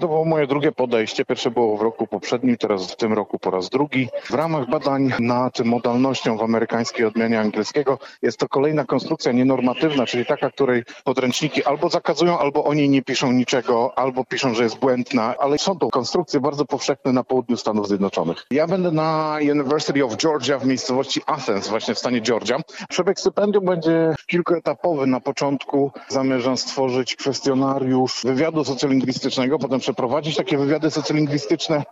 To było moje drugie podejście. Pierwsze było w roku poprzednim, teraz w tym roku po raz drugi. W ramach badań nad modalnością w amerykańskiej odmianie angielskiego jest to kolejna konstrukcja nienormatywna, czyli taka, której podręczniki albo zakazują, albo o niej nie piszą niczego, albo piszą, że jest błędna, ale są to konstrukcje bardzo powszechne na południu Stanów Zjednoczonych. Ja będę na University of Georgia w miejscowości Athens, właśnie w stanie Georgia. Przebieg stypendium będzie kilkuetapowy. Na początku zamierzam stworzyć kwestionariusz wywiadu socjolingwistycznego, potem przeprowadzić takie wywiady socjolingwistyczne